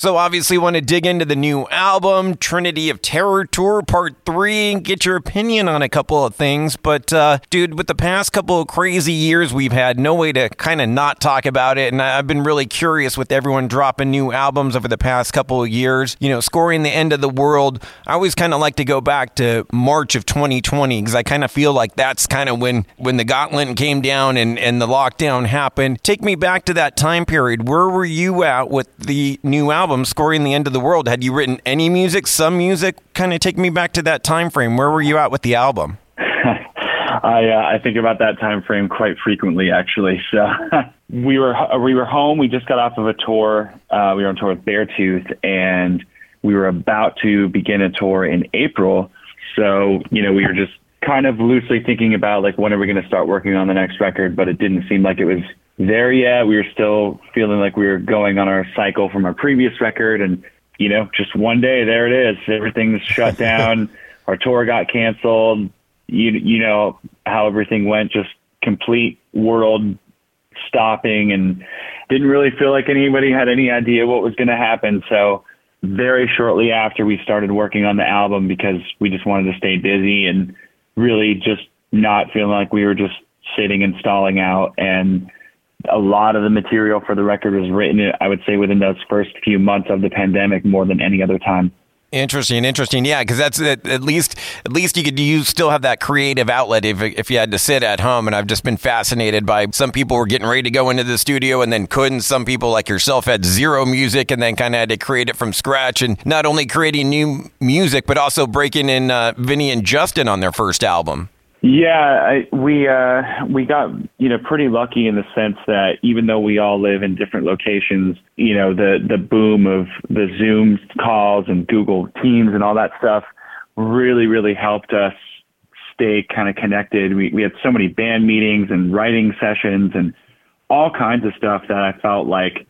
So obviously want to dig into the new album, Trinity of Terror Tour Part 3, and get your opinion on a couple of things. But uh, dude, with the past couple of crazy years we've had, no way to kind of not talk about it. And I've been really curious with everyone dropping new albums over the past couple of years. You know, scoring the end of the world. I always kind of like to go back to March of 2020 because I kind of feel like that's kind of when when the gauntlet came down and, and the lockdown happened. Take me back to that time period. Where were you at with the new album? Album, Scoring the End of the World, had you written any music, some music? Kind of take me back to that time frame. Where were you at with the album? I uh, I think about that time frame quite frequently, actually. So we were we were home. We just got off of a tour. Uh, we were on tour with Beartooth, and we were about to begin a tour in April. So you know, we were just kind of loosely thinking about like when are we going to start working on the next record, but it didn't seem like it was there yet. We were still feeling like we were going on our cycle from our previous record. And, you know, just one day, there it is. Everything's shut down. our tour got canceled. You, you know how everything went, just complete world stopping and didn't really feel like anybody had any idea what was going to happen. So, very shortly after we started working on the album because we just wanted to stay busy and really just not feeling like we were just sitting and stalling out and a lot of the material for the record was written, I would say, within those first few months of the pandemic more than any other time. Interesting, interesting. Yeah, because that's at, at, least at least you could you still have that creative outlet if if you had to sit at home. And I've just been fascinated by some people were getting ready to go into the studio and then couldn't. Some people like yourself had zero music and then kind of had to create it from scratch. And not only creating new music, but also breaking in uh, Vinny and Justin on their first album. Yeah, I, we uh, we got you know pretty lucky in the sense that even though we all live in different locations, you know the the boom of the Zoom calls and Google Teams and all that stuff really really helped us stay kind of connected. We we had so many band meetings and writing sessions and all kinds of stuff that I felt like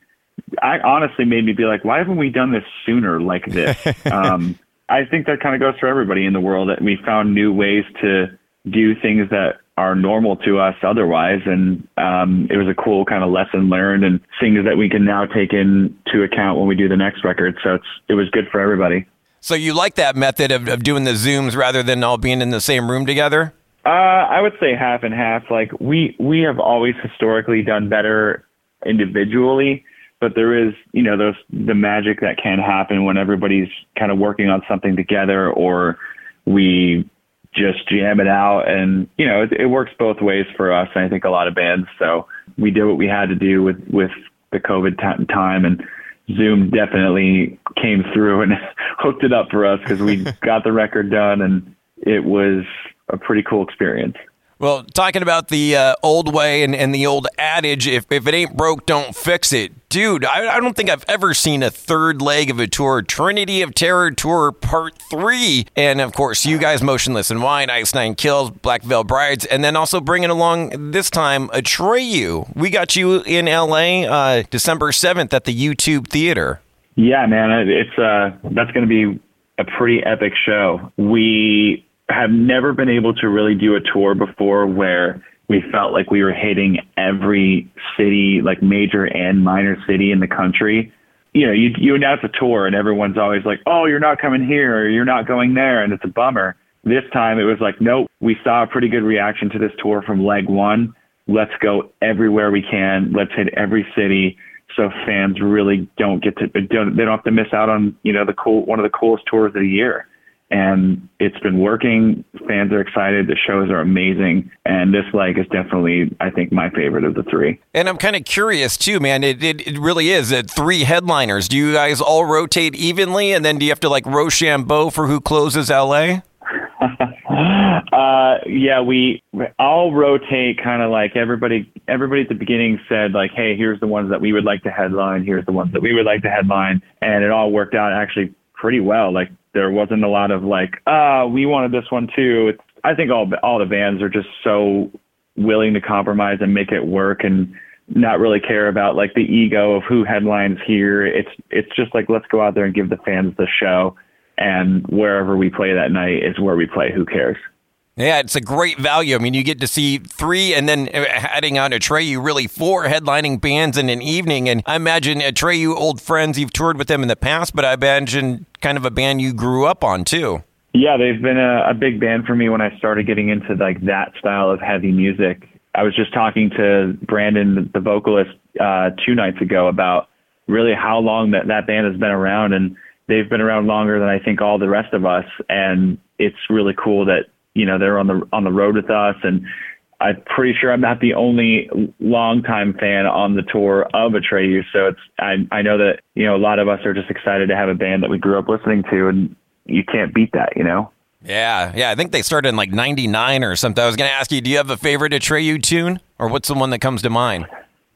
I honestly made me be like, why haven't we done this sooner like this? um, I think that kind of goes for everybody in the world that we found new ways to do things that are normal to us otherwise. And um, it was a cool kind of lesson learned and things that we can now take into account when we do the next record. So it's it was good for everybody. So you like that method of, of doing the zooms rather than all being in the same room together? Uh, I would say half and half. Like we we have always historically done better individually, but there is you know those the magic that can happen when everybody's kind of working on something together or we just jam it out. And, you know, it, it works both ways for us. And I think a lot of bands. So we did what we had to do with, with the COVID t- time and Zoom definitely came through and hooked it up for us because we got the record done and it was a pretty cool experience. Well, talking about the uh, old way and, and the old adage, if, if it ain't broke, don't fix it. Dude, I, I don't think I've ever seen a third leg of a tour, Trinity of Terror Tour Part 3. And of course, you guys, Motionless In White, Ice Nine Kills, Black Veil Brides, and then also bringing along this time Atreyu. We got you in LA uh, December 7th at the YouTube Theater. Yeah, man, it's uh, that's going to be a pretty epic show. We have never been able to really do a tour before where we felt like we were hitting every city, like major and minor city in the country. You know, you you announce a tour and everyone's always like, "Oh, you're not coming here or you're not going there," and it's a bummer. This time it was like, "Nope, we saw a pretty good reaction to this tour from leg 1. Let's go everywhere we can. Let's hit every city." So fans really don't get to don't they don't have to miss out on you know the cool one of the coolest tours of the year and it's been working. Fans are excited. The shows are amazing, and this leg is definitely, I think, my favorite of the three. And I'm kind of curious too, man. It, it, it really is. It three headliners. Do you guys all rotate evenly, and then do you have to like Rochambeau for who closes LA? uh, yeah, we all rotate kind of like everybody. Everybody at the beginning said like, "Hey, here's the ones that we would like to headline. Here's the ones that we would like to headline," and it all worked out actually pretty well. Like there wasn't a lot of like, ah, we wanted this one too. It's, I think all all the bands are just so willing to compromise and make it work and not really care about like the ego of who headlines here. It's it's just like let's go out there and give the fans the show and wherever we play that night is where we play. Who cares? Yeah, it's a great value. I mean, you get to see three and then uh, adding on Atreyu, really four headlining bands in an evening. And I imagine Atreyu, old friends, you've toured with them in the past, but I imagine kind of a band you grew up on too. Yeah, they've been a, a big band for me when I started getting into like that style of heavy music. I was just talking to Brandon, the vocalist, uh, two nights ago about really how long that that band has been around, and they've been around longer than I think all the rest of us. And it's really cool that you know they're on the on the road with us, and I'm pretty sure I'm not the only longtime fan on the tour of Atreyu. So it's I I know that you know a lot of us are just excited to have a band that we grew up listening to, and you can't beat that, you know. Yeah, yeah. I think they started in like '99 or something. I was going to ask you, do you have a favorite Atreyu tune, or what's the one that comes to mind?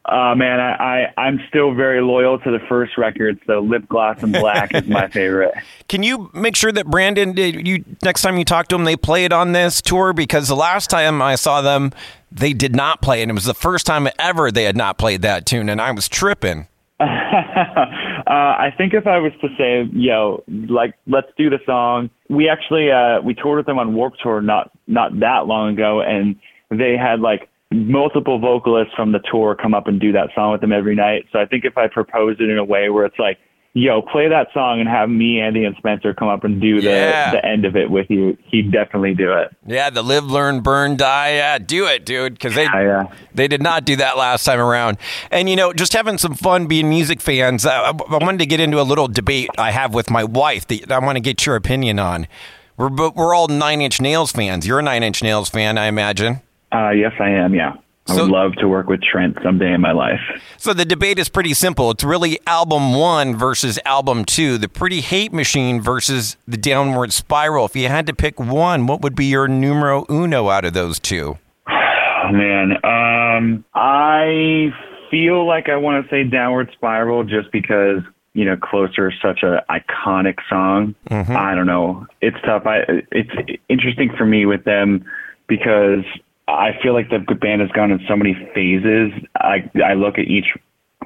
Uh, man, I, I, I'm still very loyal to the first record, so Lip Gloss and Black is my favorite. Can you make sure that Brandon, did you next time you talk to them, they play it on this tour? Because the last time I saw them, they did not play it. And it was the first time ever they had not played that tune, and I was tripping. uh, I think if I was to say, yo, like, let's do the song. We actually uh, we toured with them on Warped Tour not not that long ago, and they had like multiple vocalists from the tour come up and do that song with them every night. So I think if I propose it in a way where it's like, yo, play that song and have me, Andy, and Spencer come up and do the, yeah. the end of it with you, he'd definitely do it. Yeah, the live, learn, burn, die. Yeah, do it, dude, because they yeah. they did not do that last time around. And you know, just having some fun being music fans. Uh, I, I wanted to get into a little debate I have with my wife that I want to get your opinion on. We're we're all Nine Inch Nails fans. You're a Nine Inch Nails fan, I imagine. Uh, yes, I am. Yeah. I so, would love to work with Trent someday in my life. So the debate is pretty simple. It's really album one versus album two, the Pretty Hate Machine versus the Downward Spiral. If you had to pick one, what would be your numero uno out of those two? Oh, man, um, I feel like I want to say Downward Spiral just because you know Closer is such an iconic song. Mm-hmm. I don't know. It's tough. I it's interesting for me with them because I feel like the band has gone in so many phases. I I look at each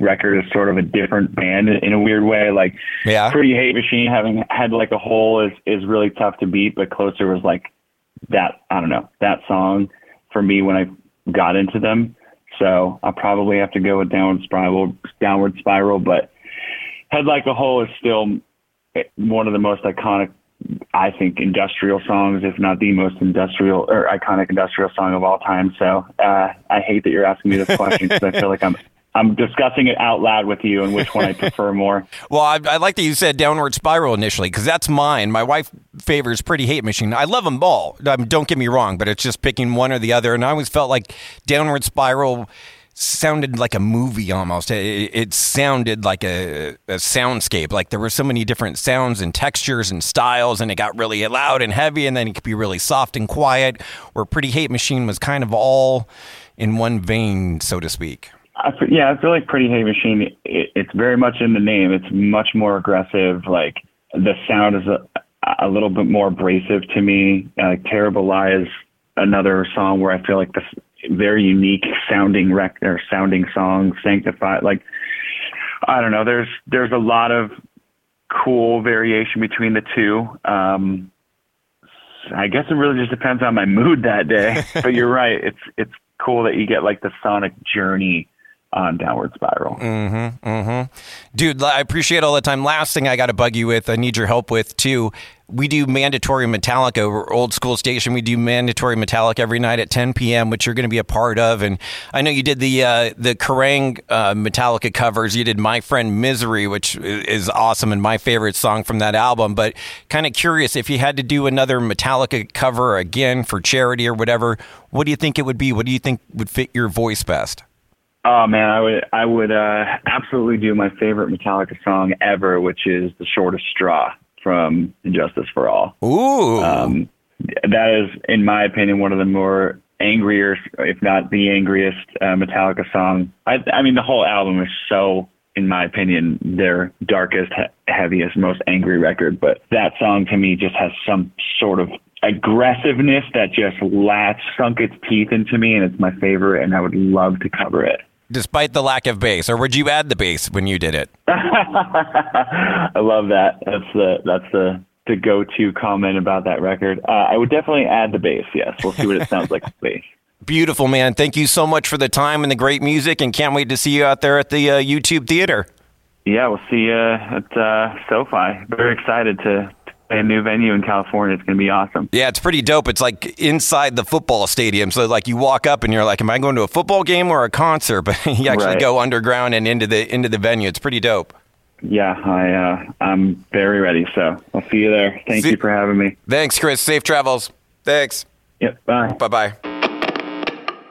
record as sort of a different band in a weird way. Like yeah. Pretty Hate Machine having had like a whole is is really tough to beat, but Closer was like that I don't know, that song for me when I got into them. So I'll probably have to go with downward spiral downward spiral, but Head Like a Hole is still one of the most iconic I think industrial songs, if not the most industrial or iconic industrial song of all time. So uh, I hate that you're asking me this question because I feel like I'm I'm discussing it out loud with you and which one I prefer more. well, I, I, like that you said Downward Spiral initially because that's mine. My wife favors Pretty Hate Machine. I love them all. Um, don't get me wrong, but it's just picking one or the other. And I always felt like Downward Spiral sounded like a movie almost. It, it sounded like a, a, soundscape. Like there were so many different sounds and textures and styles, and it got really loud and heavy, and then it could be really soft and quiet. Where Pretty Hate Machine was kind of all in one vein, so to speak. I, yeah, I feel like Pretty Hate Machine. It, it's very much in the name. It's much more aggressive. Like the sound is a, a little bit more abrasive to me. Like Terrible Lie is another song where I feel like the very unique sounding rec or sounding song, sanctified. Like I don't know. There's there's a lot of cool variation between the two. Um, I guess it really just depends on my mood that day. but you're right. It's it's cool that you get like the sonic journey on downward spiral. Mm-hmm, mm-hmm. Dude, I appreciate all the time. Last thing I got to bug you with, I need your help with too. We do mandatory Metallica. Old school station. We do mandatory Metallica every night at 10 p.m., which you're going to be a part of. And I know you did the uh, the Kerrang uh, Metallica covers. You did My Friend Misery, which is awesome and my favorite song from that album. But kind of curious if you had to do another Metallica cover again for charity or whatever, what do you think it would be? What do you think would fit your voice best? Oh man, I would I would uh, absolutely do my favorite Metallica song ever, which is "The Shortest Straw" from "Justice for All." Ooh, um, that is, in my opinion, one of the more angrier, if not the angriest, uh, Metallica song. I, I mean, the whole album is so, in my opinion, their darkest, he- heaviest, most angry record. But that song to me just has some sort of aggressiveness that just latched, sunk its teeth into me, and it's my favorite. And I would love to cover it despite the lack of bass, or would you add the bass when you did it? I love that. That's the that's the the go-to comment about that record. Uh, I would definitely add the bass. Yes, we'll see what it sounds like with bass. Beautiful, man. Thank you so much for the time and the great music, and can't wait to see you out there at the uh, YouTube theater. Yeah, we'll see you at uh, SoFi. Very excited to a new venue in California. It's going to be awesome. Yeah, it's pretty dope. It's like inside the football stadium. So like you walk up and you're like, am I going to a football game or a concert? But you actually Right. go underground and into the into the venue. It's pretty dope. Yeah, I uh, I'm very ready. So I'll see you there. Thank See- you for having me. Thanks, Chris. Safe travels. Thanks. Yep. Bye. Bye bye.